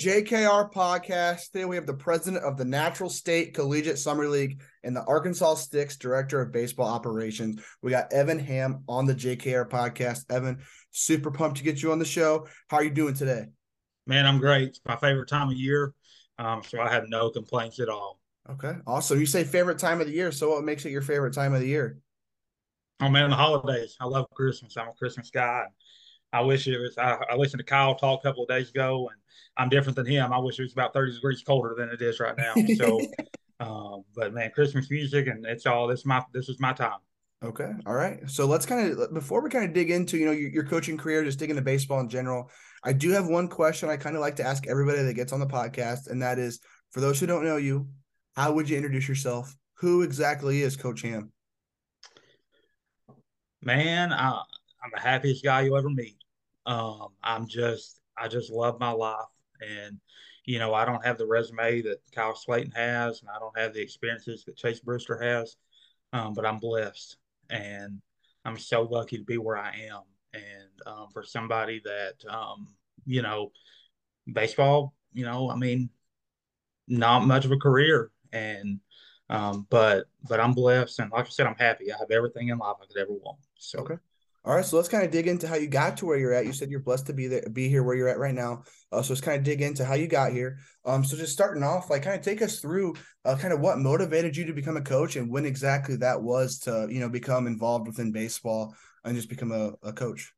JKR podcast. Today we have the president of the Natural State Collegiate Summer League and the Arkansas Sticks director of baseball operations. We got Evan Hamm on the JKR podcast. Evan, super pumped to get you on the show. How are you doing today? Man, I'm great. It's my favorite time of year, um, so I have no complaints at all. Okay, awesome. You say favorite time of the year. So what makes it your favorite time of the year? Oh man, the holidays. I love Christmas. I'm a Christmas guy. I wish it was. I, I, listened to Kyle talk a couple of days ago, and I'm different than him. I wish it was about 30 degrees colder than it is right now. So, um, but man, Christmas music, and it's all this. My this is my time. Okay, all right. So let's kind of before we kind of dig into you know your, your coaching career, just dig into baseball in general. I do have one question I kind of like to ask everybody that gets on the podcast, and that is for those who don't know you, how would you introduce yourself? Who exactly is Coach Hamm? Man, I, I'm the happiest guy you'll ever meet. Um, I'm just, I just love my life. And, you know, I don't have the resume that Kyle Slayton has, and I don't have the experiences that Chase Brewster has, um, but I'm blessed. And I'm so lucky to be where I am. And um, for somebody that, um, you know, baseball, you know, I mean, not much of a career. And, um, but, but I'm blessed. And like I said, I'm happy. I have everything in life I could ever want. So, okay. All right, so let's kind of dig into how you got to where you're at. You said you're blessed to be there, be here where you're at right now. Uh, so let's kind of dig into how you got here. Um, so just starting off, like kind of take us through uh, kind of what motivated you to become a coach and when exactly that was to you know become involved within baseball and just become a, a coach.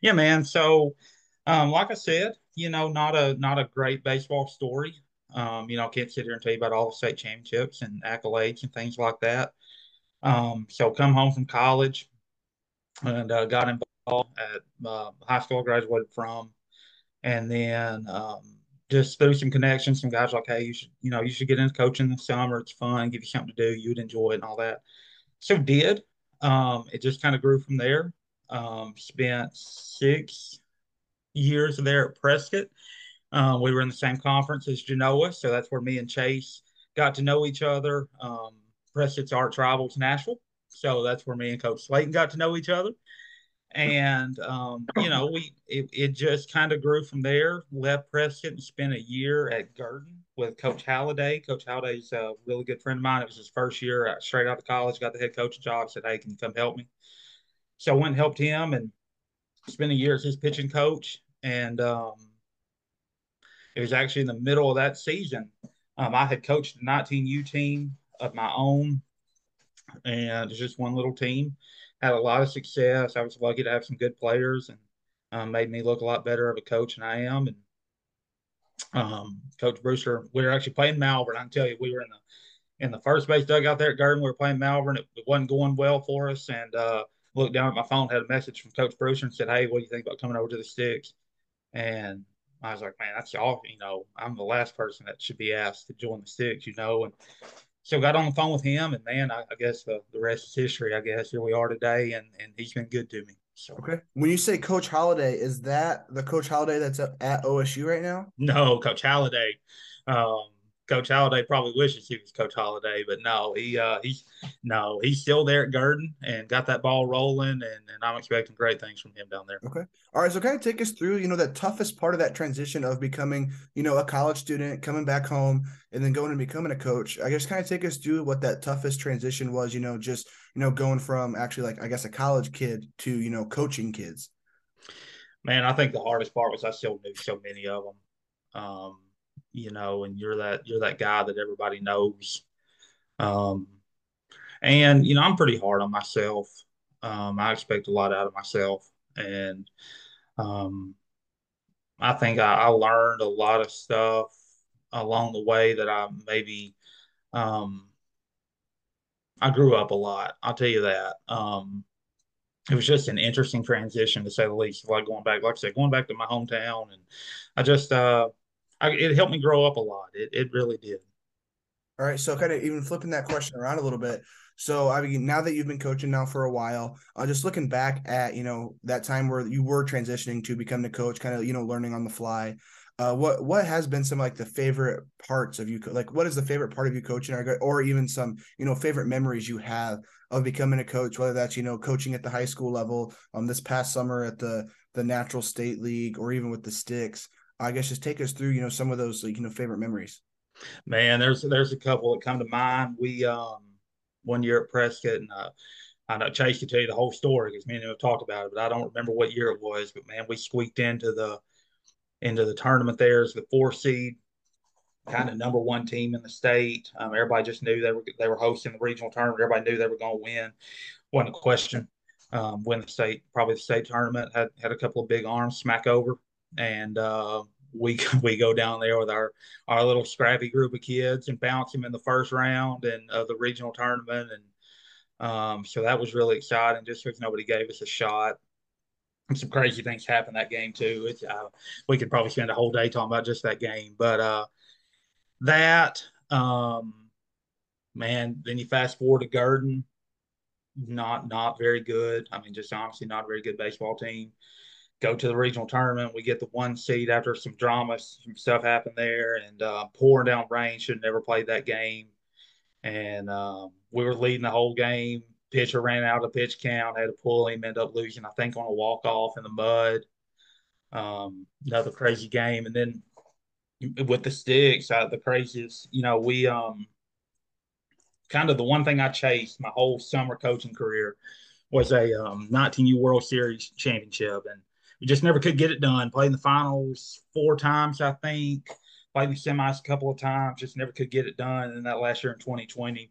Yeah, man. So, um, like I said, you know, not a not a great baseball story. Um, you know, I can't sit here and tell you about all the state championships and accolades and things like that. Um, so come home from college and uh, got involved at uh, high school I graduated from, and then um, just through some connections, some guys like, hey, you should, you know, you should get into coaching in the summer. It's fun, give you something to do. You'd enjoy it and all that. So did. Um, it just kind of grew from there. Um, spent six years there at Prescott. Um, we were in the same conference as Genoa, so that's where me and Chase got to know each other. Um, Prescott's arch rivals Nashville. So that's where me and Coach Slayton got to know each other. And um, you know, we it, it just kind of grew from there. Left Prescott and spent a year at Gurdon with Coach Halliday. Coach Halliday's a really good friend of mine. It was his first year straight out of college. Got the head coach job. Said, "Hey, can you come help me?" So I went and helped him and spent a year as his pitching coach. And um, it was actually in the middle of that season. Um, I had coached the 19U team of my own and it's just one little team. Had a lot of success. I was lucky to have some good players and um, made me look a lot better of a coach than I am. And um, Coach Brewster, we were actually playing Malvern. I can tell you, we were in the in the first base dugout there at Gurdon. We were playing Malvern. It, it wasn't going well for us. And uh, looked down at my phone, had a message from Coach Brewster and said, "Hey, what do you think about coming over to the Sticks?" And I was like, "Man, that's all. You know, I'm the last person that should be asked to join the Sticks. You know." And so got on the phone with him, and man, I, I guess the, the rest is history. I guess here we are today, and and he's been good to me. So okay, when you say Coach Holiday, is that the Coach Holliday that's at OSU right now? No, Coach Holiday. Um, Coach Halliday probably wishes he was Coach Holliday, but no, he uh, he's no, he's still there at Gurdon and got that ball rolling, and, and I'm expecting great things from him down there. Okay, all right. So kind of take us through, you know, the toughest part of that transition of becoming, you know, a college student, coming back home, and then going and becoming a coach. I guess kind of take us through what that toughest transition was. You know, just you know, going from actually like I guess a college kid to you know coaching kids. Man, I think the hardest part was I still knew so many of them. Um, you know, and you're that you're that guy that everybody knows. Um, and you know, I'm pretty hard on myself. Um, I expect a lot out of myself, and um, I think I, I, learned a lot of stuff along the way that I maybe um, I grew up a lot. I'll tell you that. Um, it was just an interesting transition to say the least. Like going back, like I said, going back to my hometown, and I just uh, I, it helped me grow up a lot. It it really did. All right, so kind of even flipping that question around a little bit. So I mean, now that you've been coaching now for a while, uh, just looking back at you know that time where you were transitioning to become the coach, kind of you know learning on the fly. Uh, what what has been some like the favorite parts of you like what is the favorite part of you coaching or, or even some you know favorite memories you have of becoming a coach whether that's you know coaching at the high school level um this past summer at the the natural state league or even with the sticks i guess just take us through you know some of those like you know favorite memories man there's there's a couple that come to mind we um one year at prescott and uh I know Chase can tell you the whole story because me and him have talked about it, but I don't remember what year it was. But man, we squeaked into the into the tournament there as the four seed, kind of number one team in the state. Um, everybody just knew they were they were hosting the regional tournament. Everybody knew they were going to win. wasn't a question. Um, win the state, probably the state tournament. Had had a couple of big arms smack over, and uh, we we go down there with our our little scrappy group of kids and bounce them in the first round and of the regional tournament and. Um, so that was really exciting just because nobody gave us a shot some crazy things happened that game too. Uh, we could probably spend a whole day talking about just that game, but uh, that um, man. Then you fast forward to Gurdon, not not very good. I mean, just honestly, not a very good baseball team. Go to the regional tournament. We get the one seed after some drama, some stuff happened there, and uh, pouring down rain. Should never played that game, and um, we were leading the whole game pitcher ran out of pitch count, had to pull him, ended up losing, I think, on a walk off in the mud. Um, another crazy game. And then with the sticks, uh, the craziest, you know, we um kind of the one thing I chased my whole summer coaching career was a um, 19U World Series championship. And we just never could get it done. Played in the finals four times, I think. Played in the semis a couple of times, just never could get it done. And that last year in 2020,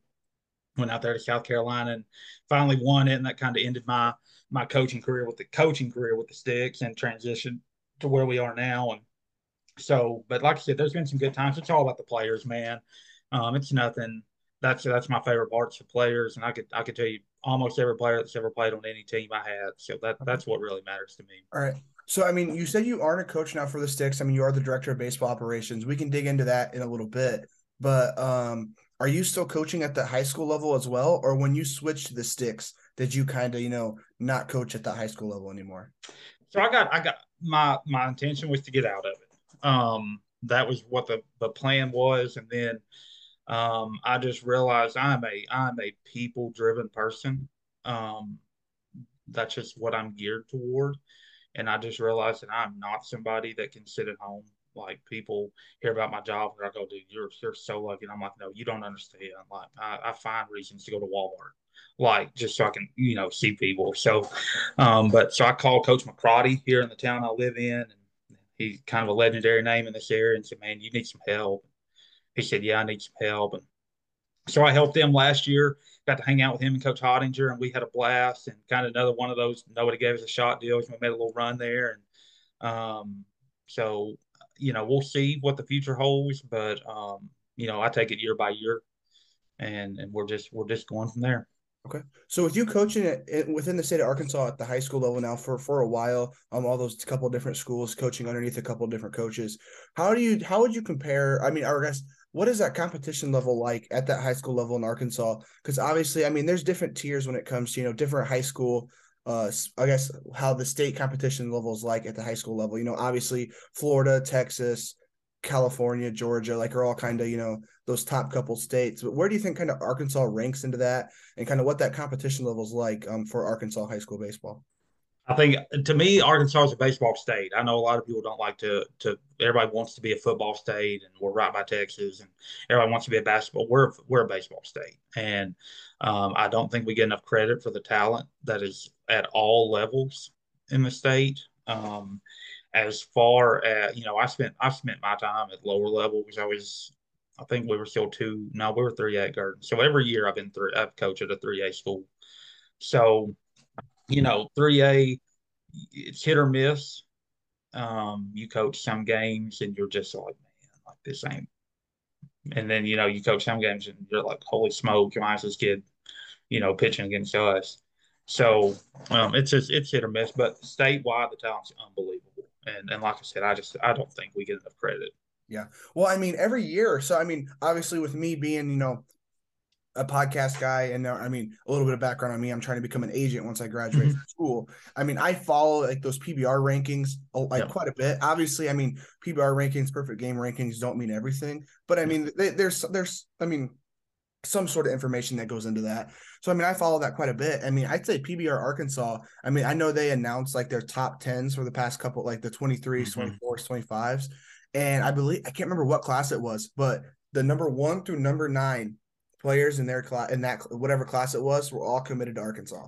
went out there to South Carolina and finally won it, and that kind of ended my my coaching career with the coaching career with the Sticks and transition to where we are now. And so, but like I said, there's been some good times. It's all about the players, man. Um, it's nothing. That's that's my favorite parts of players, and I could I could tell you almost every player that's ever played on any team I had. So that that's what really matters to me. All right. So I mean, you said you aren't a coach now for the Sticks. I mean, you are the director of baseball operations. We can dig into that in a little bit. But um, are you still coaching at the high school level as well, or when you switched to the sticks, did you kind of you know not coach at the high school level anymore? So I got I got my my intention was to get out of it. Um, that was what the the plan was, and then um, I just realized I'm a I'm a people driven person. Um, that's just what I'm geared toward, and I just realized that I'm not somebody that can sit at home like people hear about my job and I go, dude, you're you're so lucky. And I'm like, no, you don't understand. Like I, I find reasons to go to Walmart, like just so I can, you know, see people. So um, but so I called Coach McCrotty here in the town I live in and he's kind of a legendary name in this area and said, Man, you need some help. He said, Yeah, I need some help. And so I helped them last year. Got to hang out with him and Coach Hottinger, and we had a blast. And kind of another one of those nobody gave us a shot deals. We made a little run there, and um, so you know, we'll see what the future holds, but um, you know, I take it year by year, and and we're just we're just going from there. Okay. So with you coaching it within the state of Arkansas at the high school level now for for a while, um, all those couple different schools coaching underneath a couple different coaches, how do you how would you compare? I mean, I guess what is that competition level like at that high school level in Arkansas? Because obviously, I mean, there's different tiers when it comes to you know different high school uh, I guess how the state competition level is like at the high school level. You know, obviously Florida, Texas, California, Georgia, like are all kind of you know those top couple states. But where do you think kind of Arkansas ranks into that, and kind of what that competition level is like um, for Arkansas high school baseball? I think to me, Arkansas is a baseball state. I know a lot of people don't like to to. Everybody wants to be a football state, and we're right by Texas, and everybody wants to be a basketball. We're we're a baseball state, and um, I don't think we get enough credit for the talent that is at all levels in the state. Um, as far as you know, I spent I spent my time at lower levels. I was, I think we were still two. No, we were three A Gurdon. So every year I've been three. I've coached at a three A school. So, you know, three A, it's hit or miss. Um, you coach some games and you're just like, man, like this ain't. And then you know you coach some games and you're like, holy smoke, why is this kid, you know, pitching against us? So um, it's just it's hit or miss, but statewide the talent's unbelievable. And and like I said, I just I don't think we get enough credit. Yeah. Well, I mean, every year. So, I mean, obviously, with me being, you know, a podcast guy, and uh, I mean, a little bit of background on me, I'm trying to become an agent once I graduate mm-hmm. from school. I mean, I follow like those PBR rankings like yep. quite a bit. Obviously, I mean, PBR rankings, perfect game rankings don't mean everything, but I mean, they, there's, there's, I mean, some sort of information that goes into that. So I mean, I follow that quite a bit. I mean, I'd say PBR Arkansas. I mean, I know they announced like their top tens for the past couple, like the 23s, mm-hmm. 24s, 25s. And I believe I can't remember what class it was, but the number one through number nine players in their class in that whatever class it was were all committed to Arkansas.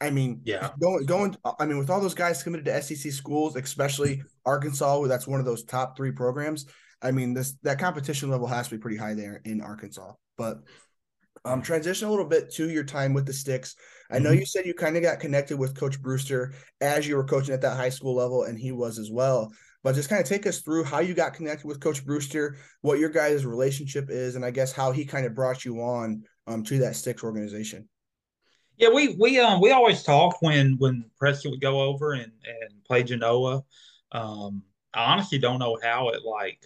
I mean, yeah, going going. I mean, with all those guys committed to SEC schools, especially Arkansas, that's one of those top three programs. I mean, this that competition level has to be pretty high there in Arkansas. But um, transition a little bit to your time with the Sticks. I know mm-hmm. you said you kind of got connected with Coach Brewster as you were coaching at that high school level, and he was as well. But just kind of take us through how you got connected with Coach Brewster, what your guys' relationship is, and I guess how he kind of brought you on um, to that Sticks organization. Yeah, we we um we always talk when when Prescott would go over and and play Genoa. Um, I honestly don't know how it like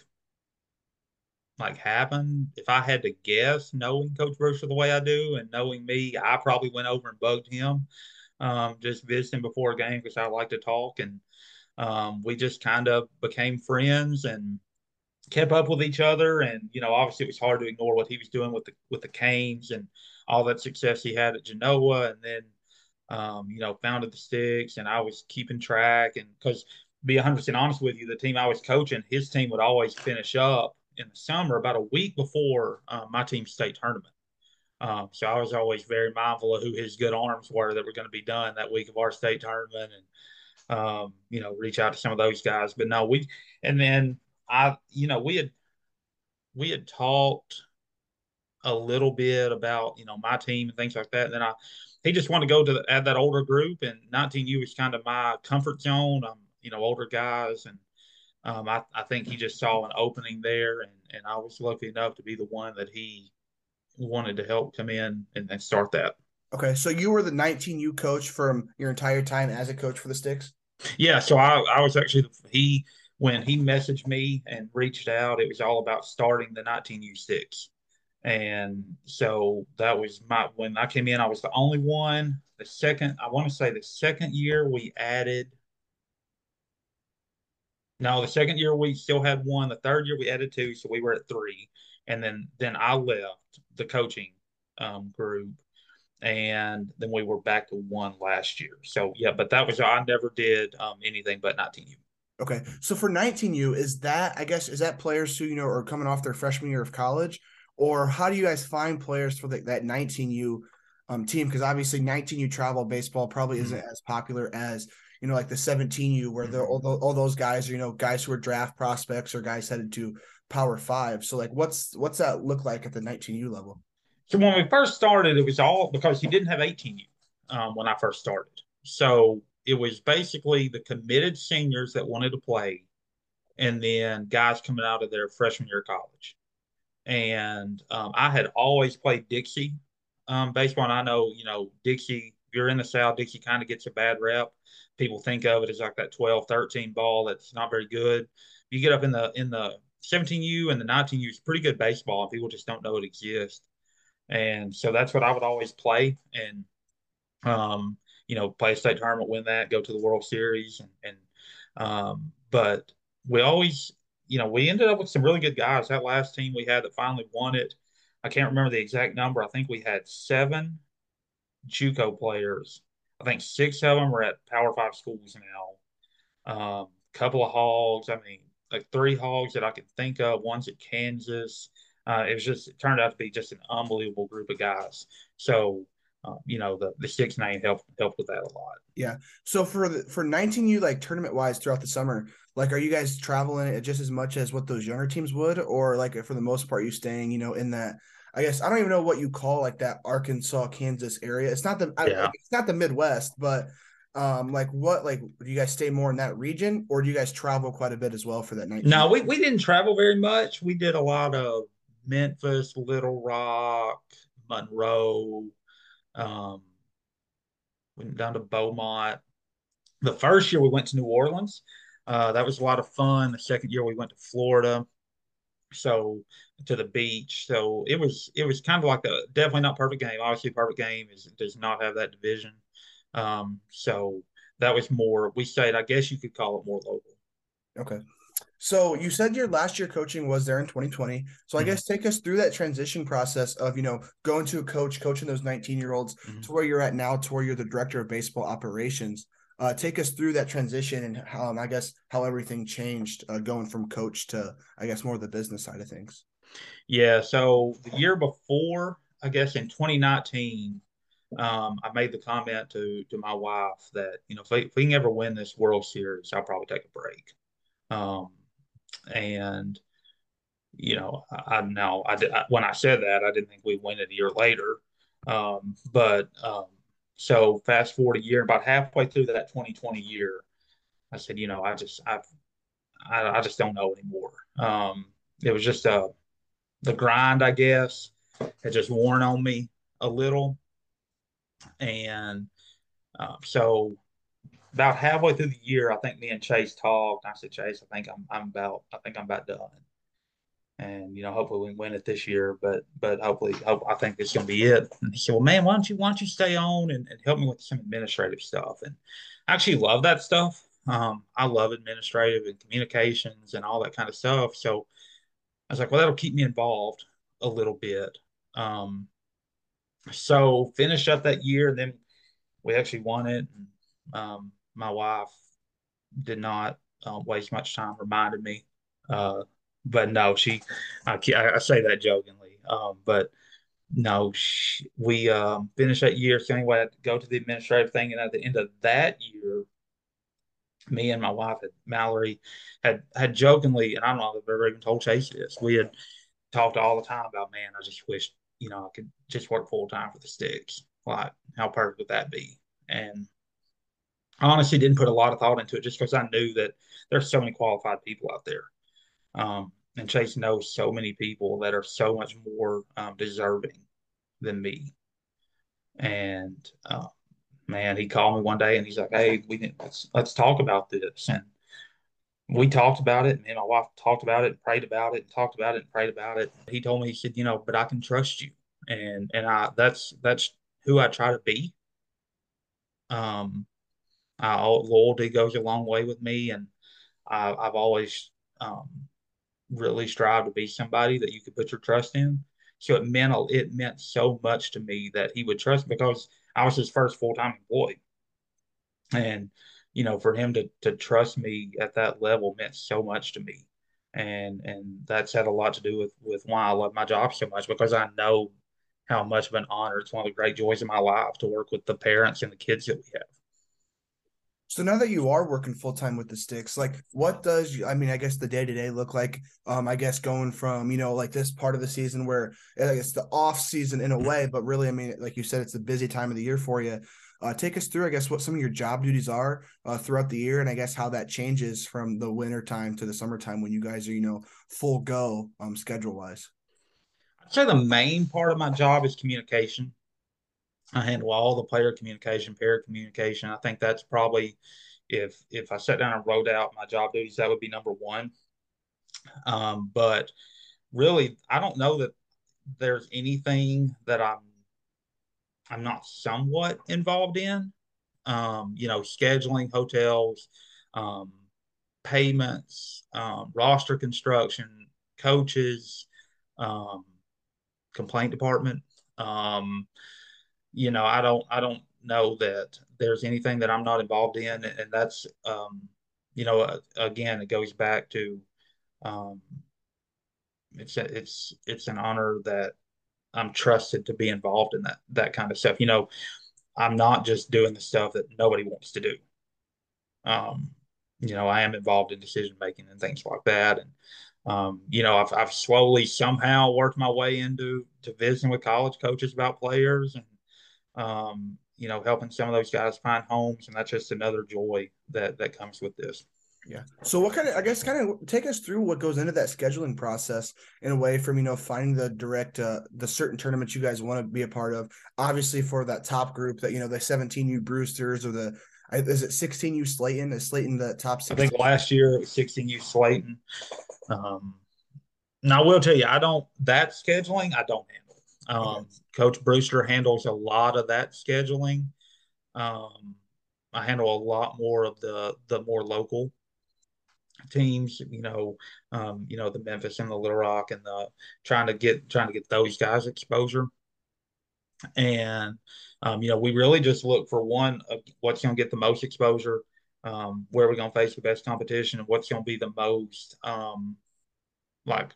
like happened. If I had to guess, knowing Coach Brewster the way I do and knowing me, I probably went over and bugged him, um, just visiting before a game because I like to talk, and um, we just kind of became friends and kept up with each other. And you know, obviously, it was hard to ignore what he was doing with the with the Canes and all that success he had at Genoa, and then um, you know, founded the Sticks, and I was keeping track, and because be 100% honest with you, the team I was coaching, his team would always finish up in the summer, about a week before um, my team's state tournament. Um, so I was always very mindful of who his good arms were that were going to be done that week of our state tournament, and um, you know, reach out to some of those guys. But no, we and then I, you know, we had we had talked a little bit about you know my team and things like that. And then I, he just wanted to go to the, add that older group, and 19U was kind of my comfort zone. Um, you know, older guys and um, I, I think he just saw an opening there, and, and I was lucky enough to be the one that he wanted to help come in and, and start that. Okay, so you were the 19U coach from your entire time as a coach for the Sticks. Yeah, so I, I was actually he when he messaged me and reached out. It was all about starting the 19U6. and so that was my when I came in. I was the only one. The second, I want to say, the second year we added no, the second year we still had one. The third year we added two, so we were at three. And then then I left the coaching um, group, and then we were back to one last year. So yeah, but that was I never did um, anything but 19U. Okay, so for 19U, is that I guess is that players who you know are coming off their freshman year of college, or how do you guys find players for the, that 19U um, team? Because obviously 19U travel baseball probably isn't mm-hmm. as popular as you know, like the 17U, where the, all, all those guys are, you know, guys who are draft prospects or guys headed to Power Five. So, like, what's what's that look like at the 19U level? So when we first started, it was all because he didn't have 18U um, when I first started. So it was basically the committed seniors that wanted to play, and then guys coming out of their freshman year of college. And um, I had always played Dixie um, baseball, and I know you know Dixie. If you're in the South, Dixie kind of gets a bad rep people think of it as like that 12, 13 ball that's not very good. You get up in the in the 17U and the 19U, it's pretty good baseball. People just don't know it exists. And so that's what I would always play. And um, you know, play a state tournament, win that, go to the World Series, and, and um, but we always, you know, we ended up with some really good guys. That last team we had that finally won it, I can't remember the exact number. I think we had seven JUCO players I think six of them are at Power Five schools now. Um, couple of hogs. I mean, like three hogs that I can think of. One's at Kansas. Uh, it was just it turned out to be just an unbelievable group of guys. So uh, you know the the six nine helped helped with that a lot. Yeah. So for the for 19U like tournament wise throughout the summer, like are you guys traveling just as much as what those younger teams would, or like for the most part you staying you know in that I guess I don't even know what you call like that Arkansas, Kansas area. It's not the yeah. I, it's not the Midwest, but um like what like do you guys stay more in that region or do you guys travel quite a bit as well for that night? No, we, we didn't travel very much. We did a lot of Memphis, Little Rock, Monroe, um went down to Beaumont. The first year we went to New Orleans. Uh, that was a lot of fun. The second year we went to Florida. so to the beach. So it was it was kind of like a definitely not perfect game. Obviously, perfect game is does not have that division. Um, so that was more. We stayed. I guess you could call it more local. Okay. So you said your last year coaching was there in 2020. So I mm-hmm. guess take us through that transition process of, you know, going to a coach, coaching those 19 year olds mm-hmm. to where you're at now, to where you're the director of baseball operations. Uh, take us through that transition and how, um, I guess, how everything changed uh, going from coach to, I guess, more of the business side of things. Yeah. So the year before, I guess in 2019, um, I made the comment to to my wife that you know if we, if we, can ever win this World Series, I'll probably take a break. Um, and you know, I, I now I, did, I, when I said that, I didn't think we'd win it a year later. Um, but um, so fast forward a year, about halfway through that 2020 year, I said, you know, I just I've, I I just don't know anymore. Um, it was just a uh, the grind, I guess, had just worn on me a little, and uh, so about halfway through the year, I think me and Chase talked. I said, Chase, I think I'm I'm about I think I'm about done. And you know, hopefully we win it this year, but but hopefully hope, I think it's gonna be it. And he said, Well, man, why don't you why don't you stay on and, and help me with some administrative stuff? And I actually love that stuff. Um, I love administrative and communications and all that kind of stuff. So I was like, well, that'll keep me involved a little bit. Um, so finished up that year, and then we actually won it. And, um, my wife did not uh, waste much time reminding me. Uh, but no, she, I, I say that jokingly. Um, but no, she, we um, finished that year. So anyway, I had to go to the administrative thing. And at the end of that year, me and my wife, had, Mallory, had had jokingly, and I don't know if I've ever even told Chase this, we had talked all the time about, man, I just wish, you know, I could just work full time for the sticks. Like, how perfect would that be? And I honestly didn't put a lot of thought into it just because I knew that there's so many qualified people out there. Um, and Chase knows so many people that are so much more um, deserving than me. And uh, man, he called me one day and he's like, "Hey, we need, let's let's talk about this." And we talked about it, and me and my wife talked about it, and prayed about it, and talked about it, and prayed about it. He told me, he said, "You know, but I can trust you," and and I that's that's who I try to be. Um, I, loyalty goes a long way with me, and I, have always um, really strived to be somebody that you could put your trust in. So it meant it meant so much to me that he would trust because I was his first full time employee, and you know, for him to to trust me at that level meant so much to me, and and that's had a lot to do with with why I love my job so much because I know how much of an honor it's one of the great joys of my life to work with the parents and the kids that we have. So now that you are working full time with the sticks, like what does I mean? I guess the day to day look like. Um, I guess going from you know like this part of the season where it's the off season in a way, but really, I mean, like you said, it's the busy time of the year for you. Uh, take us through, I guess, what some of your job duties are uh, throughout the year, and I guess how that changes from the winter time to the summertime when you guys are, you know, full go um, schedule wise. I'd say the main part of my job is communication. I handle all the player communication, pair communication. I think that's probably if if I sat down and wrote out my job duties, that would be number one. Um, but really, I don't know that there's anything that I'm I'm not somewhat involved in. Um, you know, scheduling hotels, um, payments, um, roster construction, coaches, um, complaint department. You know, I don't I don't know that there's anything that I'm not involved in, and that's um, you know, again, it goes back to um, it's it's it's an honor that I'm trusted to be involved in that that kind of stuff. You know, I'm not just doing the stuff that nobody wants to do. Um, you know, I am involved in decision making and things like that, and um, you know, I've I've slowly somehow worked my way into to visiting with college coaches about players and um, you know, helping some of those guys find homes, and that's just another joy that that comes with this. Yeah. So what kind of I guess kind of take us through what goes into that scheduling process in a way from you know finding the direct uh the certain tournaments you guys want to be a part of. Obviously for that top group that you know the 17U Brewsters or the is it 16U Slayton? Is Slayton the top 16? I think last year it was 16U Slayton. Um Now I will tell you, I don't that scheduling I don't handle. Um, Coach Brewster handles a lot of that scheduling. Um, I handle a lot more of the the more local teams, you know, um, you know, the Memphis and the Little Rock and the trying to get trying to get those guys exposure. And um, you know, we really just look for one of what's going to get the most exposure, um, where we're going to face the best competition, and what's going to be the most um, like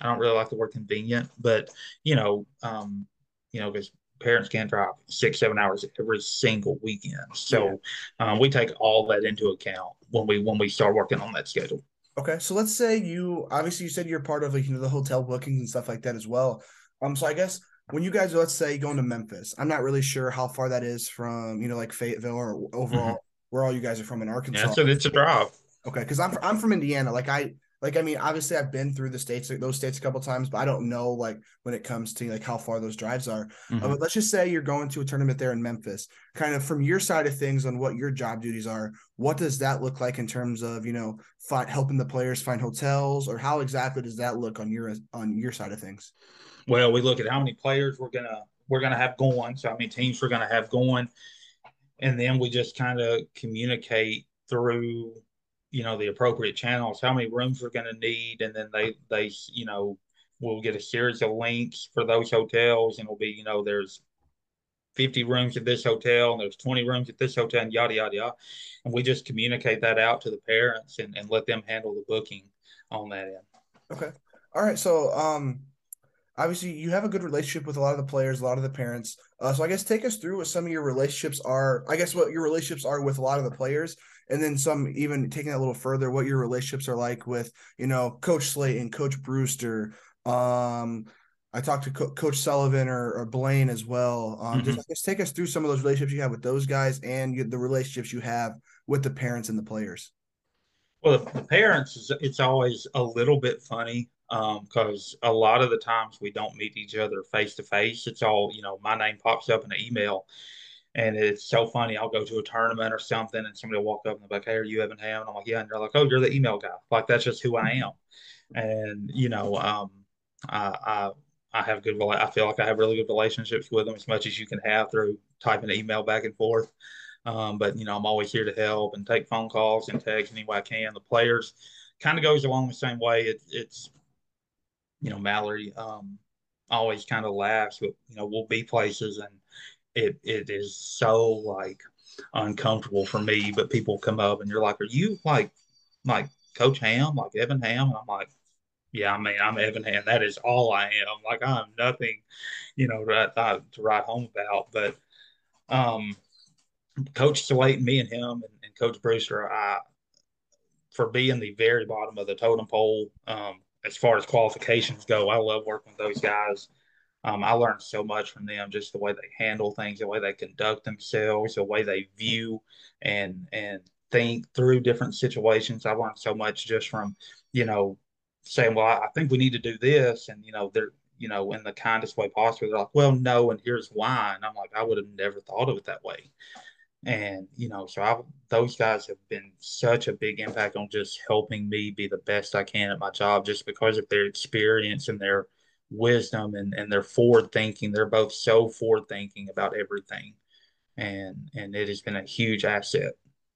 I don't really like the word convenient, but you know, um, you know, because parents can't drive six, seven hours every single weekend. Yeah. So um, we take all that into account when we when we start working on that schedule. Okay. So let's say you obviously you said you're part of like you know the hotel bookings and stuff like that as well. Um, so I guess when you guys let's say going to Memphis, I'm not really sure how far that is from you know like Fayetteville or overall hmm where all you guys are from in Yeah, Arkansas. so it's a drive. Okay, because I'm I'm from Indiana. Like I like I mean, obviously I've been through the states those states a couple times, but I don't know like when it comes to like how far those drives are. Uh, hmm but let's just say you're going to a tournament there in Memphis. Kind of from your side of things on what your job duties are. What does that look like in terms of you know find, helping the players find hotels, or how exactly does that look on your on your side of things? Well, we look at how many players we're gonna we're gonna have going, so how many teams we're gonna have going, and then we just kind of communicate through you know the appropriate channels how many rooms we're going to need and then they they you know we'll get a series of links for those hotels and it'll be you know there's 50 rooms at this hotel and there's 20 rooms at this hotel and yada yada yada and we just communicate that out to the parents and, and let them handle the booking on that end Okay, all right. So um, obviously you have a good relationship with a lot of the players, a lot of the parents. Uh, so I guess take us through what some of your relationships are. I guess what your relationships are with a lot of the players, and then some even taking that a little further, what your relationships are like with you know Coach Slayton, Coach Brewster. Um, I talked to Co- Coach Sullivan or, or Blaine as well. Um, just Mhm. I guess take us through some of those relationships you have with those guys and you, the relationships you have with the parents and the players. Well, the parents, is- it's always a little bit funny um, because a lot of the times we don't meet each other face to face. It's all, you know, my name pops up in an email, and it's so funny. I'll go to a tournament or something, and somebody will walk up and they're like, "Hey, are you Evan Hamm?" And I'm like, "Yeah," and they're like, "Oh, you're the email guy." Like that's just who I am, and you know, um, I, I I have good. I feel like I have really good relationships with them as much as you can have through typing an email back and forth. Um, but you know, I'm always here to help and take phone calls and text any way I can. The players kind of goes along the same way. It, it's you know, Mallory um, always kind of laughs, but you know, we'll be places and it it is so like uncomfortable for me. But people come up and you're like, "Are you like like Coach Hamm, like Evan Hamm?" And I'm like, "Yeah, I mean, I'm Evan Hamm. That is all I am. Like I'm nothing, you know, to, to write home about." But um, Coach Slate, me and him, and, and Coach Brewster, I for being the very bottom of the totem pole um, as far as qualifications go. I love working with those guys. Um, I learned so much from them, just the way they handle things, the way they conduct themselves, the way they view and and think through different situations. I learned so much just from, you know, saying, "Well, I, think we need to do this," and you know, they're you know, in the kindest way possible. They're like, "Well, no," and here's why, and I'm like, I would have never thought of it that way. And, you know, so I, those guys have been such a big impact on just helping me be the best I can at my job just because of their experience and their wisdom and, and they're forward thinking. They're both so forward thinking about everything. And and it has been a huge asset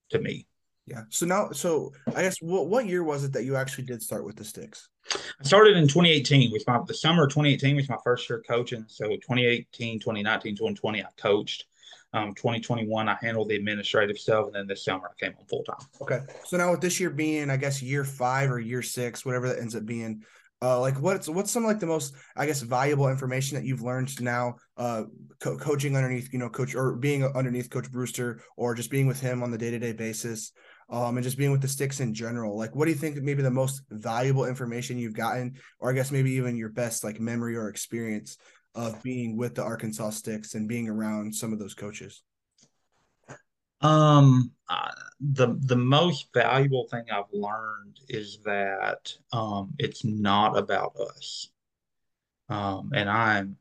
to me. Yeah. So now, so I guess what what year was it that you actually did start with the sticks? I started in 2018 with my the summer of 2018 was my first year coaching. So 2018, 2019, 2020, I coached. Um, 2021, I handled the administrative stuff, and then this summer I came on full time. Okay. So now with this year being, I guess year five or year six, whatever that ends up being, uh, like what's what's some like the most, I guess, valuable information that you've learned now, uh, co- coaching underneath, you know, coach or being underneath Coach Brewster, or just being with him on the day to day basis, um, and just being with the sticks in general. Like, what do you think maybe the most valuable information you've gotten, or I guess maybe even your best like memory or experience of being with the Arkansas Sticks and being around some of those coaches? Um, uh, the the most valuable thing I've learned is that um, it's not about us. Um, and I'm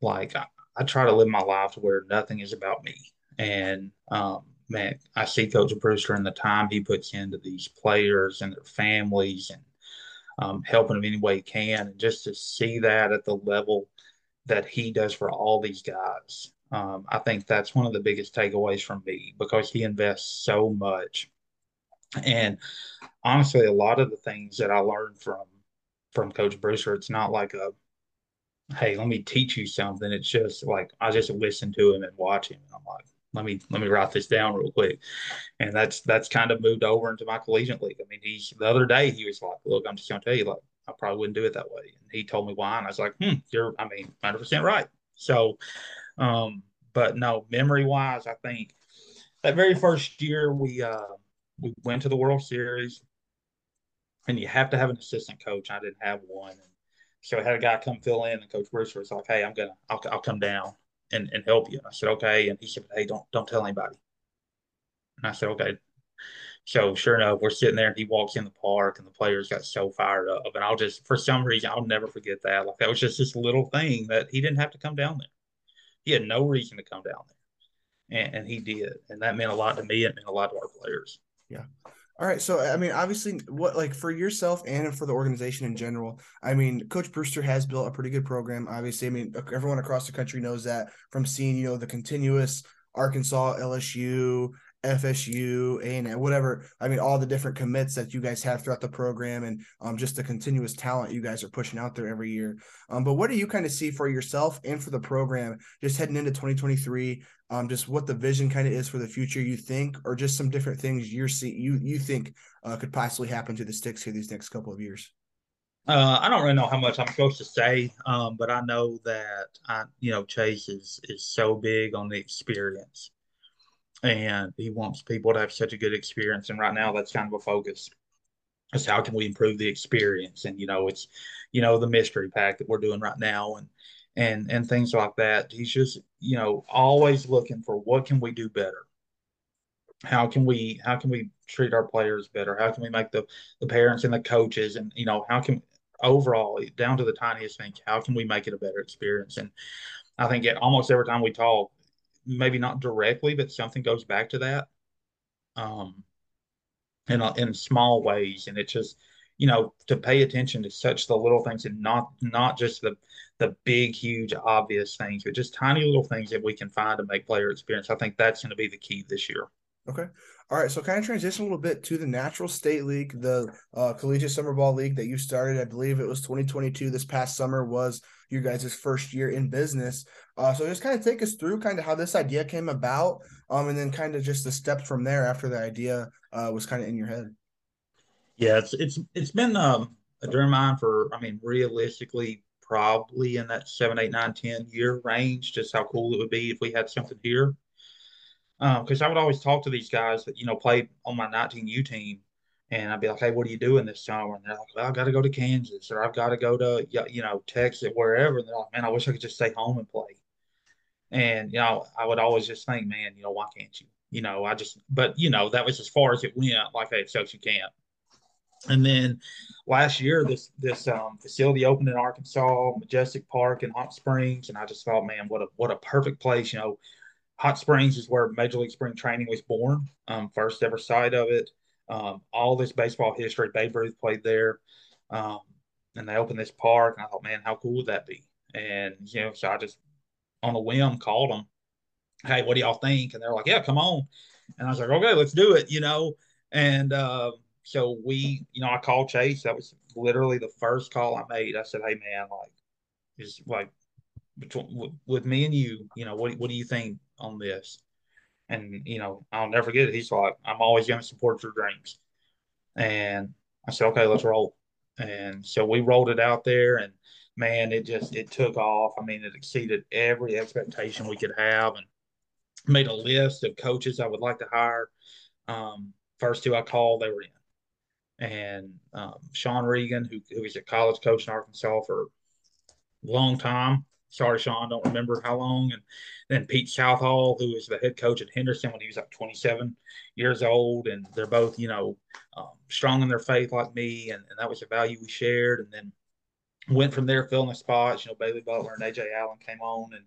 like I, I try to live my life to where nothing is about me. And um, man, I see Coach Brewster and the time he puts into these players and their families, and um, helping them any way he can, and just to see that at the level that he does for all these guys. Um, I think that's one of the biggest takeaways from me because he invests so much. And honestly, a lot of the things that I learned from from Coach Brewster, it's not like a hey, let me teach you something. It's just like I just listen to him and watch him. And I'm like, let me let me write this down real quick. And that's that's kind of moved over into my collegiate league. I mean, he's the other day he was like, Look, I'm just gonna tell you, like, I probably wouldn't do it that way. And he told me why. And I was like, hmm, you're I mean, 100 percent right. So um, but no, memory wise, I think that very first year we uh we went to the World Series and you have to have an assistant coach. I didn't have one. So I had a guy come fill in, and Coach Brewster was like, "Hey, I'm gonna, I'll, I'll come down and, and help you." I said, "Okay." And he said, "Hey, don't don't tell anybody." And I said, "Okay." So sure enough, we're sitting there, and he walks in the park, and the players got so fired up. And I'll just, for some reason, I'll never forget that. Like that was just this little thing that he didn't have to come down there. He had no reason to come down there, and, and he did, and that meant a lot to me. It meant a lot to our players. Yeah. All right. So, I mean, obviously, what like for yourself and for the organization in general, I mean, Coach Brewster has built a pretty good program. Obviously, I mean, everyone across the country knows that from seeing, you know, the continuous Arkansas, LSU, FSU, and whatever. I mean, all the different commits that you guys have throughout the program, and um, just the continuous talent you guys are pushing out there every year. Um, but what do you kind of see for yourself and for the program just heading into 2023? Um, just what the vision kind of is for the future, you think, or just some different things you're see you you think uh, could possibly happen to the sticks here these next couple of years. Uh, I don't really know how much I'm supposed to say, um, but I know that I, you know, Chase is is so big on the experience and he wants people to have such a good experience. And right now, that's kind of a focus. Is how can we improve the experience? And you know, it's you know the mystery pack that we're doing right now, and and and things like that. He's just you know always looking for what can we do better. How can we how can we treat our players better? How can we make the the parents and the coaches and you know how can overall down to the tiniest thing how can we make it a better experience? And I think it, almost every time we talk, maybe not directly, but something goes back to that, um, in a, in small ways, and it's just you know to pay attention to such the little things and not not just the the big huge obvious things but just tiny little things that we can find to make player experience. I think that's going to be the key this year okay all right so kind of transition a little bit to the natural state league the uh, collegiate summer ball league that you started i believe it was 2022 this past summer was your guys' first year in business. Uh, so just kind of take us through kind of how this idea came about, um, and then kind of just the steps from there after the idea uh, was kind of in your head. Yeah, it's it's it's been um, a dream of mine for I mean realistically probably in that seven, eight, nine, ten year range. Just how cool it would be if we had something here. Because um, I would always talk to these guys that you know played on my 19U team, and I'd be like, "Hey, what are you doing this summer?" And they're like, "Well, I've got to go to Kansas, or I've got to go to you know Texas, wherever." And they're like, "Man, I wish I could just stay home and play." And you know, I would always just think, "Man, you know, why can't you?" You know, I just, but you know, that was as far as it went. Like, sucks you can't. And then last year, this this um, facility opened in Arkansas, Majestic Park in Hot Springs, and I just thought, man, what a what a perfect place. You know, Hot Springs is where Major League Spring Training was born. Um, first ever site of it. Um, all this baseball history, Babe Ruth played there, um, and they opened this park. And I thought, man, how cool would that be? And you know, so I just on a whim called them, hey, what do y'all think? And they're like, yeah, come on. And I was like, okay, let's do it. You know, and uh, so we, you know, I called Chase. That was literally the first call I made. I said, hey, man, like, is like between with me and you, you know, what what do you think on this? And, you know, I'll never forget it. He's like, I'm always going to support your dreams. And I said, okay, let's roll. And so we rolled it out there and man, it just, it took off. I mean, it exceeded every expectation we could have and made a list of coaches I would like to hire. Um, first two I called, they were in. And um, Sean Regan, who, who was a college coach in Arkansas for a long time, sorry, Sean, don't remember how long. And then Pete Southall, who was the head coach at Henderson when he was like 27 years old. And they're both, you know, um, strong in their faith like me. And, and that was a value we shared. And then went from there, filling the spots. You know, Bailey Butler and AJ Allen came on and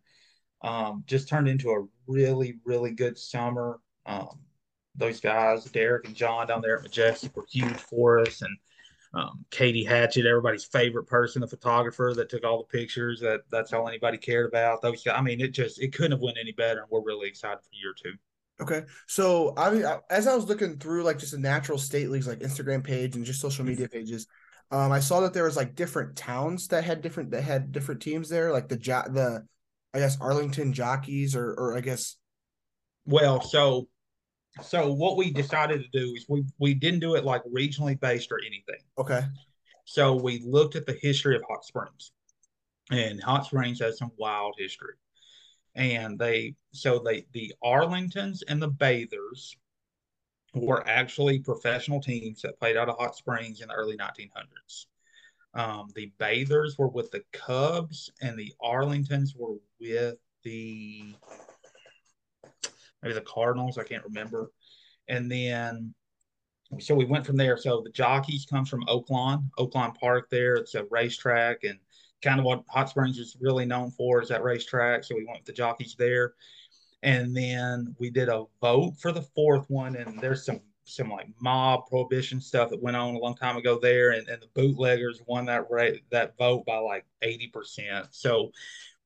um, just turned into a really, really good summer. Um, those guys, Derek and John down there at Majestic, were huge for us. And um, Katie Hatchett, everybody's favorite person, the photographer that took all the pictures. That that's all anybody cared about. Those, I mean, it just it couldn't have went any better, and we're really excited for year two. Okay, so I mean, as I was looking through like just the natural state leagues, like Instagram page and just social media pages, um, I saw that there was like different towns that had different that had different teams there, like the jo- the I guess Arlington Jockeys or or I guess. Well, so so what we decided to do is we we didn't do it like regionally based or anything. Okay. So we looked at the history of Hot Springs, and Hot Springs has some wild history. And they so they the Arlingtons and the Bathers were actually professional teams that played out of Hot Springs in the early 1900s. Um, the Bathers were with the Cubs, and the Arlingtons were with the maybe the Cardinals. I can't remember. And then, so we went from there. So the Jockeys comes from Oaklawn, Oaklawn Park. There, it's a racetrack, and kind of what Hot Springs is really known for is that racetrack. So we went with the Jockeys there, and then we did a vote for the fourth one. And there's some some like mob prohibition stuff that went on a long time ago there, and, and the bootleggers won that rate that vote by like eighty percent. So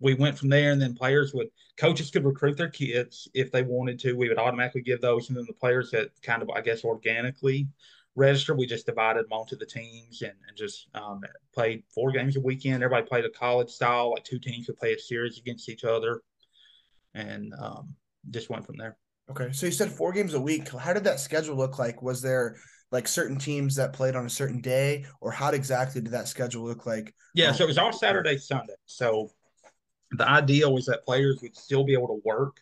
we went from there, and then players would coaches could recruit their kids if they wanted to. We would automatically give those, and then the players that kind of I guess organically register, we just divided them onto the teams and, and just um, played four games a weekend. Everybody played a college style, like two teams would play a series against each other, and um, just went from there. Okay, so you said four games a week. How did that schedule look like? Was there like certain teams that played on a certain day, or how exactly did that schedule look like? Yeah, um, so it was all Saturday, Sunday. So the idea was that players would still be able to work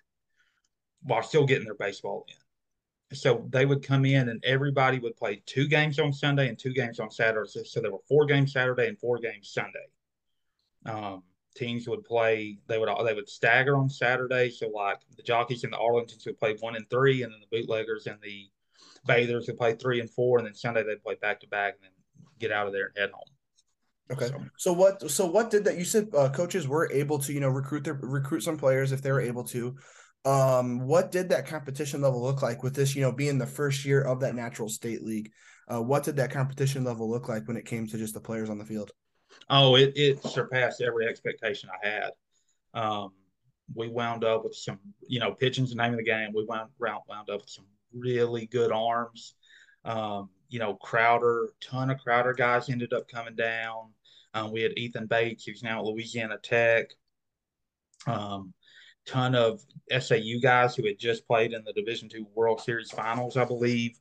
while still getting their baseball in. So they would come in and everybody would play two games on Sunday and two games on Saturday. So, there were four games Saturday and four games Sunday. Um, teams would play they would they would stagger on Saturday. So like the jockeys and the Arlingtons would play one and three, and then the bootleggers and the bathers would play three and four, and then Sunday they'd play back to back and then get out of there and head home. Okay. So, so what so what did that you said uh, coaches were able to, you know, recruit their recruit some players if they were able to. Um, what did that competition level look like with this, you know, being the first year of that natural state league? Uh, what did that competition level look like when it came to just the players on the field? Oh, it, it surpassed every expectation I had. Um, we wound up with some, you know, pitching's the name of the game. We wound, wound up with some really good arms. Um, you know, Crowder, ton of Crowder guys ended up coming down. Um, we had Ethan Bates, who's now at Louisiana Tech. Um, ton of SAU guys who had just played in the Division Two World Series Finals, I believe.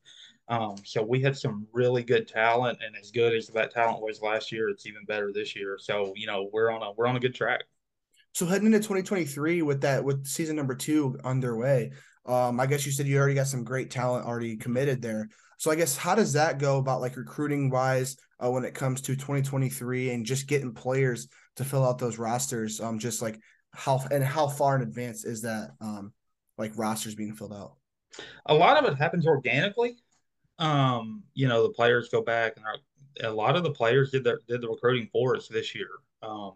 Um, so we had some really good talent, and as good as that talent was last year, it's even better this year. So you know we're on a we're on a good track. So heading into 2023 with that with season number two underway, um, I guess you said you already got some great talent already committed there. So I guess how does that go about like recruiting wise uh, when it comes to 2023 and just getting players to fill out those rosters? Um, just like how and how far in advance is that um like rosters being filled out? A lot of it happens organically. Um, you know, the players go back and a lot of the players did the did the recruiting for us this year. Um,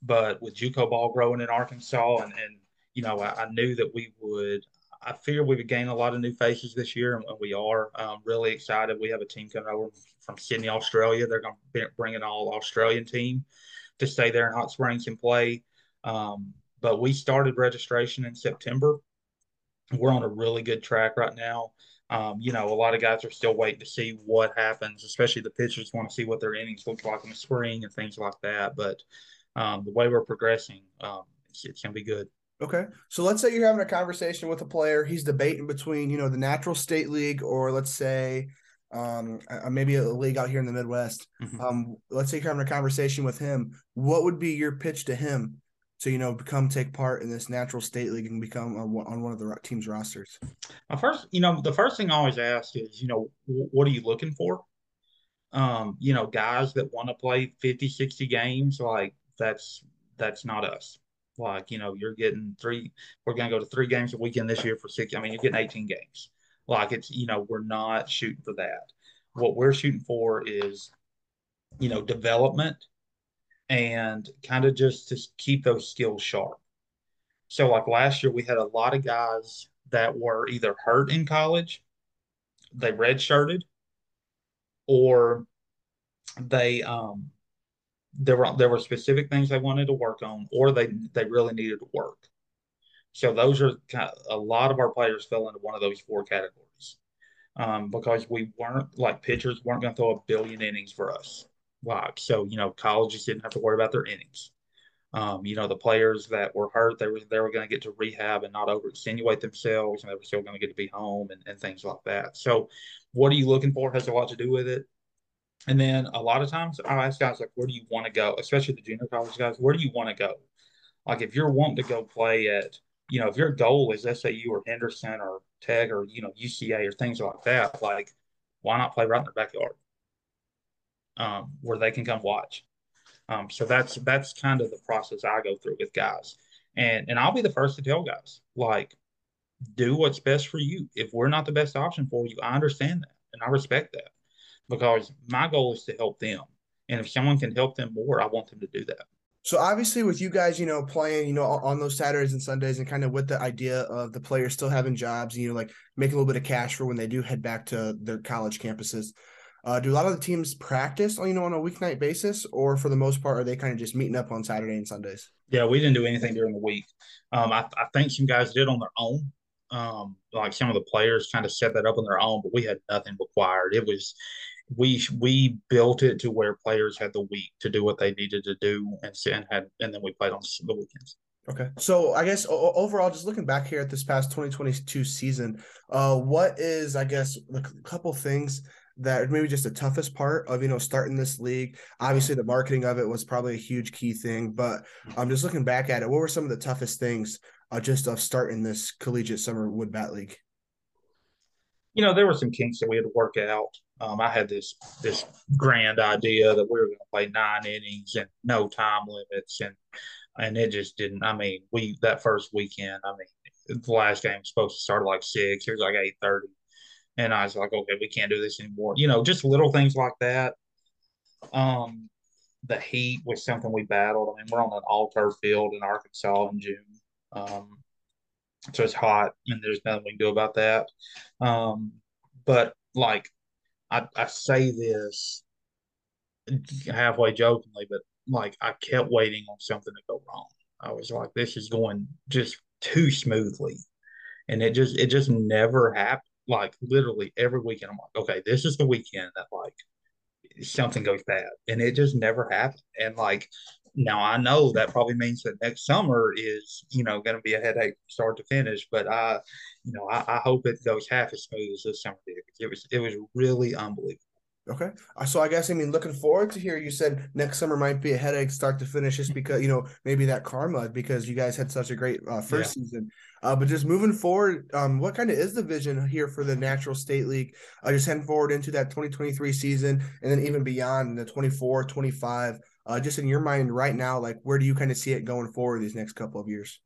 but with JUCO ball growing in Arkansas and and you know, I, I knew that we would I figured we would gain a lot of new faces this year, and we are um, really excited. We have a team coming over from Sydney, Australia. They're going to bring an all Australian team to stay there in Hot Springs and play. Um, but we started registration in September. We're on a really good track right now. Um, you know, a lot of guys are still waiting to see what happens, especially the pitchers want to see what their innings look like in the spring and things like that. But um, the way we're progressing, um, it's, it's going to be good. Okay. So let's say you're having a conversation with a player. He's debating between, you know, the natural state league or let's say um, maybe a league out here in the Midwest. Mm-hmm. Um, let's say you're having a conversation with him. What would be your pitch to him to, you know, become take part in this natural state league and become a, on one of the team's rosters? Well, first, you know, the first thing I always ask is, you know, what are you looking for? Um, you know, guys that want to play 50, 60 games, like that's, that's not us like, you know, you're getting three, we're going to go to three games a weekend this year for six. I mean, you're getting 18 games. Like, it's, you know, we're not shooting for that. What we're shooting for is, you know, development and kind of just to keep those skills sharp. So, like last year, we had a lot of guys that were either hurt in college, they redshirted, or they um there were there were specific things they wanted to work on, or they they really needed to work. So those are kind of, a lot of our players fell into one of those four categories um, because we weren't like pitchers weren't going to throw a billion innings for us. Like so, you know, colleges didn't have to worry about their innings. Um, you know, the players that were hurt, they were they were going to get to rehab and not overextenuate themselves, and they were still going to get to be home and, and things like that. So, what are you looking for has a lot to do with it. And then a lot of times I'll ask guys like, where do you want to go? Especially the junior college guys, where do you want to go? Like if you're wanting to go play at, you know, if your goal is SAU or Henderson or Tech or, you know, UCA or things like that, like why not play right in their backyard? Um, where they can come watch. Um, so that's that's kind of the process I go through with guys. And and I'll be the first to tell guys, like, do what's best for you. If we're not the best option for you, I understand that and I respect that because my goal is to help them. And if someone can help them more, I want them to do that. So obviously, with you guys, you know, playing, you know, on those Saturdays and Sundays, and kind of with the idea of the players still having jobs, you know, like making a little bit of cash for when they do head back to their college campuses. Uh, do a lot of the teams practice, on, you know, on a weeknight basis, or for the most part, are they kind of just meeting up on Saturday and Sundays? Yeah, we didn't do anything during the week. Um, I, I think some guys did on their own. Um, like some of the players kind of set that up on their own, but we had nothing required. It was we we built it to where players had the week to do what they needed to do, and and had and then we played on the weekends. Okay, so I guess overall, just looking back here at this past 2022 season, uh, what is I guess a couple things that maybe just the toughest part of you know starting this league? Obviously the marketing of it was probably a huge key thing but i'm just looking back at it what were some of the toughest things uh, just of starting this collegiate summer wood bat league you know there were some kinks that we had to work out um, i had this this grand idea that we were going to play nine innings and no time limits and and it just didn't i mean we that first weekend i mean the last game was supposed to start at like six it was like eight thirty, and I was like, okay, we can't do this anymore. You know, just little things like that. Um, the heat was something we battled. I mean, we're on an all turf field in Arkansas in June. Um, so it's hot and there's nothing we can do about that. Um, but like I, I say this halfway jokingly, but like I kept waiting on something to go wrong. I was like, this is going just too smoothly. And it just it just never happened like literally every weekend. I'm like, okay, this is the weekend that like something goes bad, and it just never happened. And like now, I know that probably means that next summer is you know going to be a headache start to finish. But I, you know, I, I hope it goes half as smooth as this summer did. It was it was really unbelievable. Okay. Uh, so I guess I mean looking forward to hear you said next summer might be a headache start to finish just because you know maybe that karma because you guys had such a great uh, first yeah. season. Uh, but just moving forward, um, what kind of is the vision here for the Natural State League? Uh, just heading forward into that 2023 season and then even beyond the 24, 25. Uh, just in your mind right now, like where do you kind of see it going forward these next couple of years?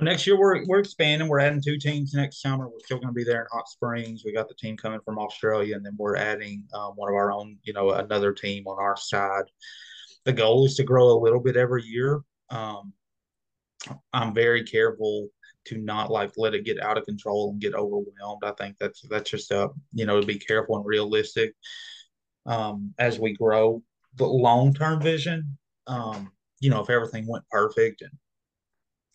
next year we're we're expanding. We're adding two teams next summer. We're still going to be there in Hot Springs. We got the team coming from Australia, and then we're adding um, one of our own, you know, another team on our side. The goal is to grow a little bit every year. Um, I'm very careful to not like let it get out of control and get overwhelmed. I think that's that's just a you know to be careful and realistic um, as we grow. The long term vision, um, you know, if everything went perfect and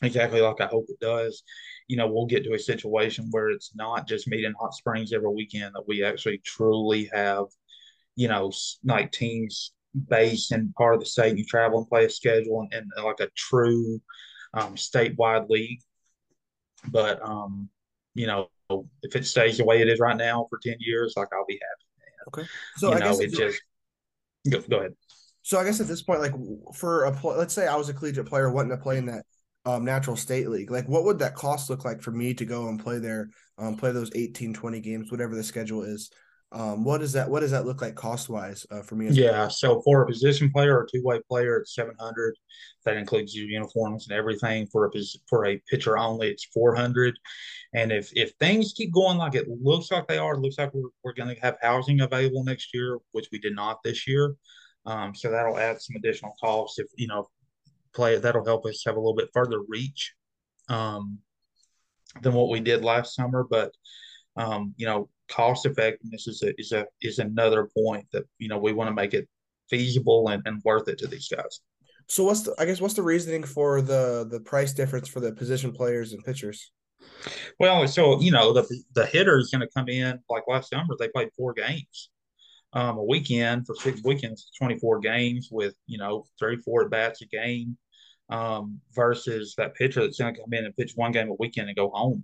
exactly like I hope it does, you know, we'll get to a situation where it's not just meeting hot springs every weekend, that we actually truly have, you know, like teams based in part of the state. You travel and play a schedule and, and like a true um, statewide league. But, um, you know, if it stays the way it is right now for 10 years, like I'll be happy. Okay. So you I know, guess it just, go, go ahead. So I guess at this point, like for a let's say I was a collegiate player wanting to play in that um, natural state league like what would that cost look like for me to go and play there um, play those 18 20 games whatever the schedule is um, what does that what does that look like cost wise uh, for me yeah so for a position player or two-way player it's 700 that includes your uniforms and everything. For a for a pitcher only it's 400 and if if things keep going like it looks like they are it looks like we're, we're going to have housing available next year which we did not this year. Um, so that'll add some additional costs if you know play that'll help us have a little bit further reach um, than what we did last summer. But um, you know, cost effectiveness is a, is a is another point that you know we want to make it feasible and, and worth it to these guys. So what's the I guess what's the reasoning for the the price difference for the position players and pitchers? Well, so you know the the hitter is going to come in like last summer. They played four games, um, a weekend for six weekends, twenty four games with you know three four at bats a game, um, versus that pitcher that's going to come in and pitch one game a weekend and go home.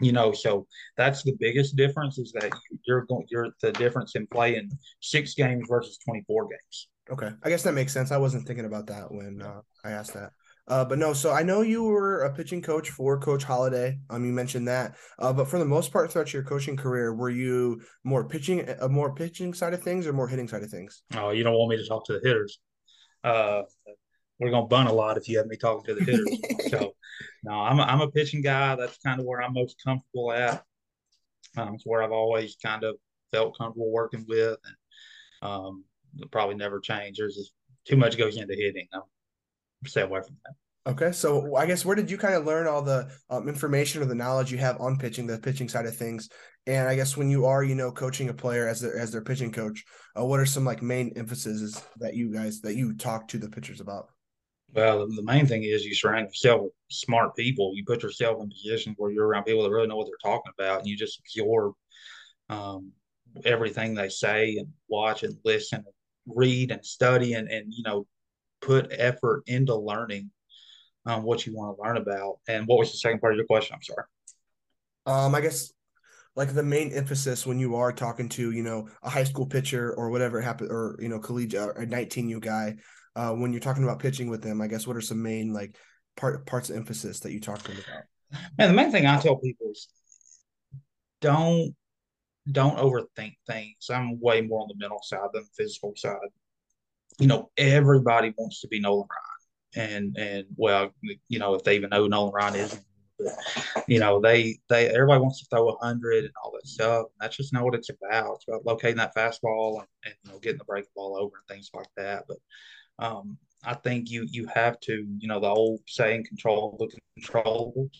You know, so that's the biggest difference is that you're going you're the difference in playing six games versus twenty four games. Okay, I guess that makes sense. I wasn't thinking about that when uh, I asked that. Uh, but no, so I know you were a pitching coach for Coach Holliday Um, you mentioned that. Uh, but for the most part throughout your coaching career, were you more pitching, a more pitching side of things, or more hitting side of things? Oh, you don't want me to talk to the hitters. Uh, we're gonna bun a lot if you have me talking to the hitters. so, no, I'm a, I'm a pitching guy. That's kind of where I'm most comfortable at. Um, it's where I've always kind of felt comfortable working with, and um, probably never change. There's just too much goes into hitting. I'm stay away from that. Okay, so I guess where did you kind of learn all the um, information or the knowledge you have on pitching, the pitching side of things? And I guess when you are, you know, coaching a player as their as their pitching coach, uh, what are some like main emphases that you guys that you talk to the pitchers about? Well, the main thing is you surround yourself with smart people. You put yourself in positions where you're around people that really know what they're talking about, and you just absorb um, everything they say and watch and listen, read and study, and and you know put effort into learning um, what you want to learn about. And what was the second part of your question? I'm sorry. Um, I guess like the main emphasis when you are talking to you know a high school pitcher or whatever happened or you know collegiate or 19u guy uh, when you're talking about pitching with them i guess what are some main like part parts of emphasis that you talk to them about man the main thing i tell people is don't don't overthink things i'm way more on the mental side than the physical side you know, everybody wants to be Nolan Ryan. And and well, you know, if they even know Nolan Ryan is, you know, they they everybody wants to throw a hundred and all that stuff. That's just not what it's about. It's about locating that fastball and, and you know getting the break ball over and things like that. But um, I think you you have to, you know, the old saying, control the controllables.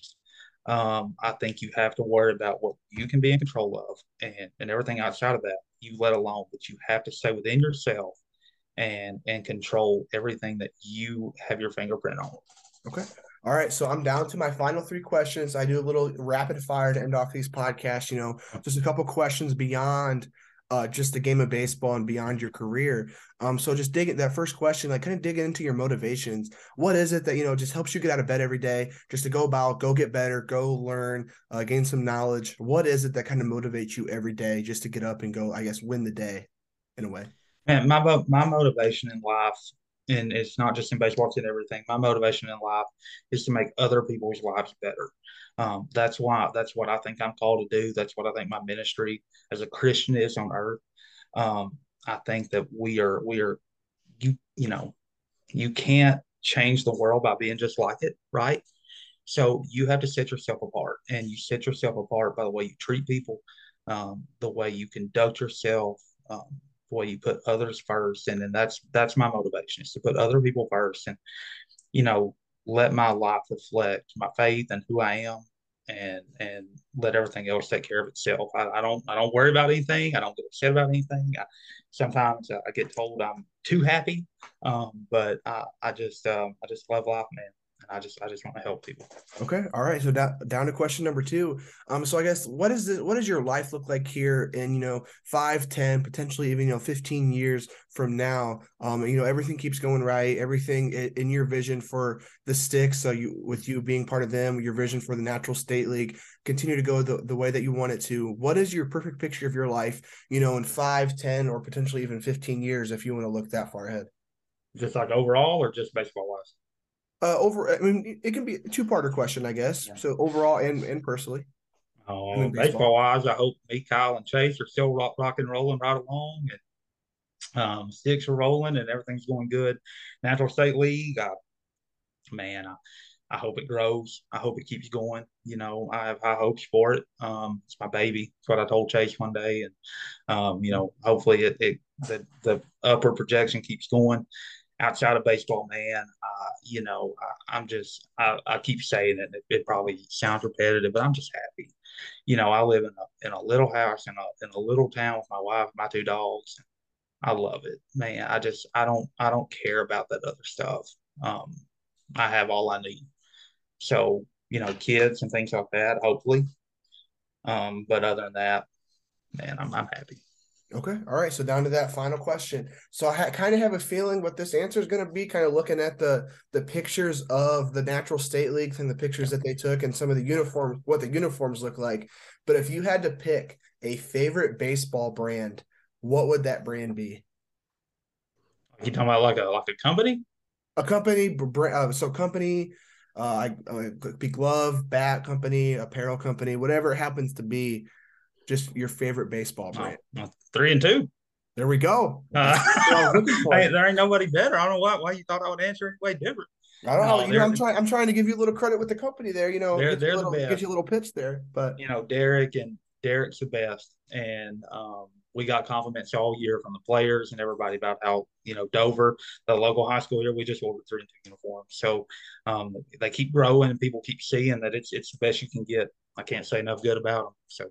Um, I think you have to worry about what you can be in control of, and and everything outside of that you let alone. But you have to stay within yourself and and control everything that you have your fingerprint on. Okay. All right, so I'm down to my final three questions. I do a little rapid fire to end off these podcasts. You know, just a couple questions beyond uh, just the game of baseball and beyond your career. Um, so just dig. That first question, like kind of dig into your motivations. What is it that you know just helps you get out of bed every day, just to go about, go get better, go learn, uh, gain some knowledge? What is it that kind of motivates you every day just to get up and go? I guess win the day, in a way. Man, my my motivation in life, and it's not just in baseball, it's in everything. My motivation in life is to make other people's lives better. Um, that's why that's what I think I'm called to do. That's what I think my ministry as a Christian is on earth. Um, I think that we are we are you you know you can't change the world by being just like it, right? So you have to set yourself apart, and you set yourself apart by the way you treat people, um, the way you conduct yourself, um, way you put others first. And then that's that's my motivation is to put other people first and you know let my life reflect my faith and who i am and and let everything else take care of itself. I, I don't i don't worry about anything. I don't get upset about anything. I, sometimes I, get told i'm too happy. Um, but i i just um, i just love life man I just I just want to help people. Okay. All right. So down down to question number two. Um, so I guess what is the what does your life look like here in, you know, five, 10, potentially even, you know, 15 years from now? Um, you know, everything keeps going right, everything in, in your vision for the sticks. So you with you being part of them, your vision for the natural state league, continue to go the, the way that you want it to. What is your perfect picture of your life, you know, in five, 10, or potentially even 15 years if you want to look that far ahead? Just like overall or just baseball wise? Uh, over, I mean, it can be a two-parter question, I guess. Yeah. So overall and and personally. Oh, baseball wise, I hope me, Kyle, and Chase are still rock, rock and rolling right along, and um, sticks are rolling, and everything's going good. Natural State League, I, man, I, I hope it grows. I hope it keeps going. You know, I have high hopes for it. Um, it's my baby. It's what I told Chase one day, and um, you know, hopefully it, it the the upper projection keeps going outside of baseball, man, uh, you know, I, am just, I, I, keep saying it, it, it. probably sounds repetitive, but I'm just happy. You know, I live in a, in a little house in a, in a little town with my wife, my two dogs. I love it, man. I just I don't I don't care about that other stuff. Um, I have all I need. So you know, kids and things like that. Hopefully, um, but other than that, man, I'm I'm happy. Okay. All right. So down to that final question. So I ha- kind of have a feeling what this answer is going to be. Kind of looking at the the pictures of the natural state leagues and the pictures that they took and some of the uniforms, what the uniforms look like. But if you had to pick a favorite baseball brand, what would that brand be? You talking about like a like a company? A company, uh, so company, uh, uh, be glove, bat company, apparel company, whatever it happens to be just your favorite baseball brand. Oh, three and two. There we go. Uh, hey, there ain't nobody better. I don't know why why you thought I would answer any way different. I don't know. You know, I'm trying. I'm trying to give you a little credit with the company there. You know, they're, they're little, the best. Get you a little pitch there, but you know, Derek and Derek's the best, and um, we got compliments all year from the players and everybody about how you know Dover, the local high school here, we just ordered three and two uniforms. So um, they keep growing, and people keep seeing that it's it's the best you can get. I can't say enough good about them. So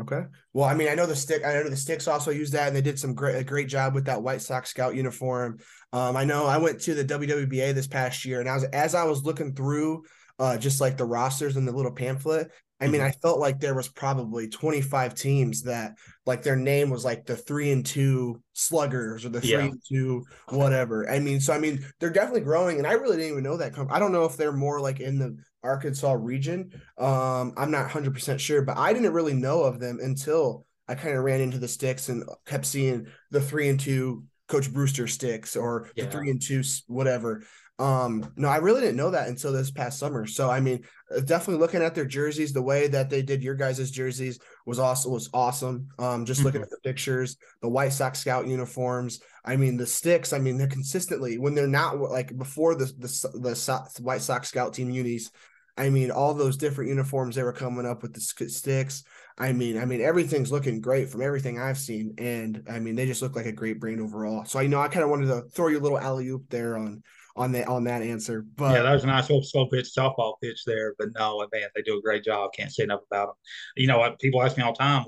Okay. Well, I mean, I know the stick. I know the sticks also use that, and they did some great, a great job with that White Sox scout uniform. Um, I know I went to the WWBA this past year, and I was as I was looking through, uh, just like the rosters and the little pamphlet. I mean, mm-hmm. I felt like there was probably 25 teams that like their name was like the three and two sluggers or the three yeah. and two whatever. I mean, so I mean, they're definitely growing, and I really didn't even know that. I don't know if they're more like in the Arkansas region. Um, I'm not 100% sure, but I didn't really know of them until I kind of ran into the sticks and kept seeing the three and two Coach Brewster sticks or yeah. the three and two whatever. Um, no, I really didn't know that until this past summer. So I mean, uh, definitely looking at their jerseys, the way that they did your guys' jerseys was also was awesome. Um, just mm-hmm. looking at the pictures, the White Sox scout uniforms. I mean, the sticks. I mean, they're consistently when they're not like before the the the White Sox scout team unis. I mean, all those different uniforms they were coming up with the sticks. I mean, I mean, everything's looking great from everything I've seen, and I mean, they just look like a great brand overall. So I know I kind of wanted to throw you a little alley oop there on on that on that answer. But yeah, that was a nice little slow pitch softball pitch there. But no, man, they do a great job. Can't say enough about them. You know? People ask me all the time.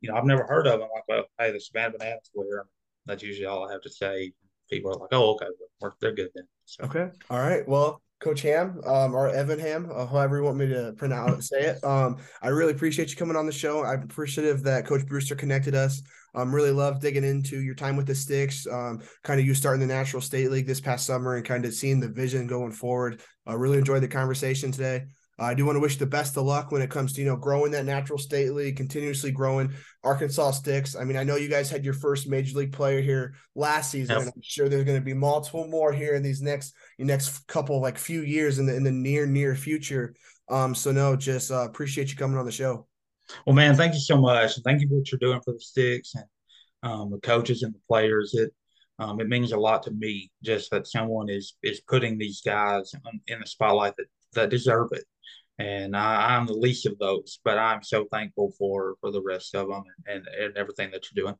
You know, I've never heard of them. I'm like, well, hey, the Savannah Bananas wear. That's usually all I have to say. People are like, oh, okay, they're good then. So. Okay, all right. Well, Coach Hamm, um, or Evan Hamm, uh, however you want me to pronounce say it. Um, I really appreciate you coming on the show. I'm appreciative that Coach Brewster connected us. Um, really love digging into your time with the Sticks. Um, kind of you starting the Natural State League this past summer and kind of seeing the vision going forward. I uh, really enjoyed the conversation today. I do want to wish the best of luck when it comes to you know growing that natural state league, continuously growing Arkansas sticks. I mean, I know you guys had your first major league player here last season. Yep. I'm sure there's going to be multiple more here in these next next couple like few years in the in the near near future. Um, so no, just uh, appreciate you coming on the show. Well, man, thank you so much. Thank you for what you're doing for the sticks and um, the coaches and the players. It um, it means a lot to me just that someone is is putting these guys in the spotlight that that deserve it and I, am the least of those, but I'm so thankful for for the rest of them and, and, and everything that you're doing.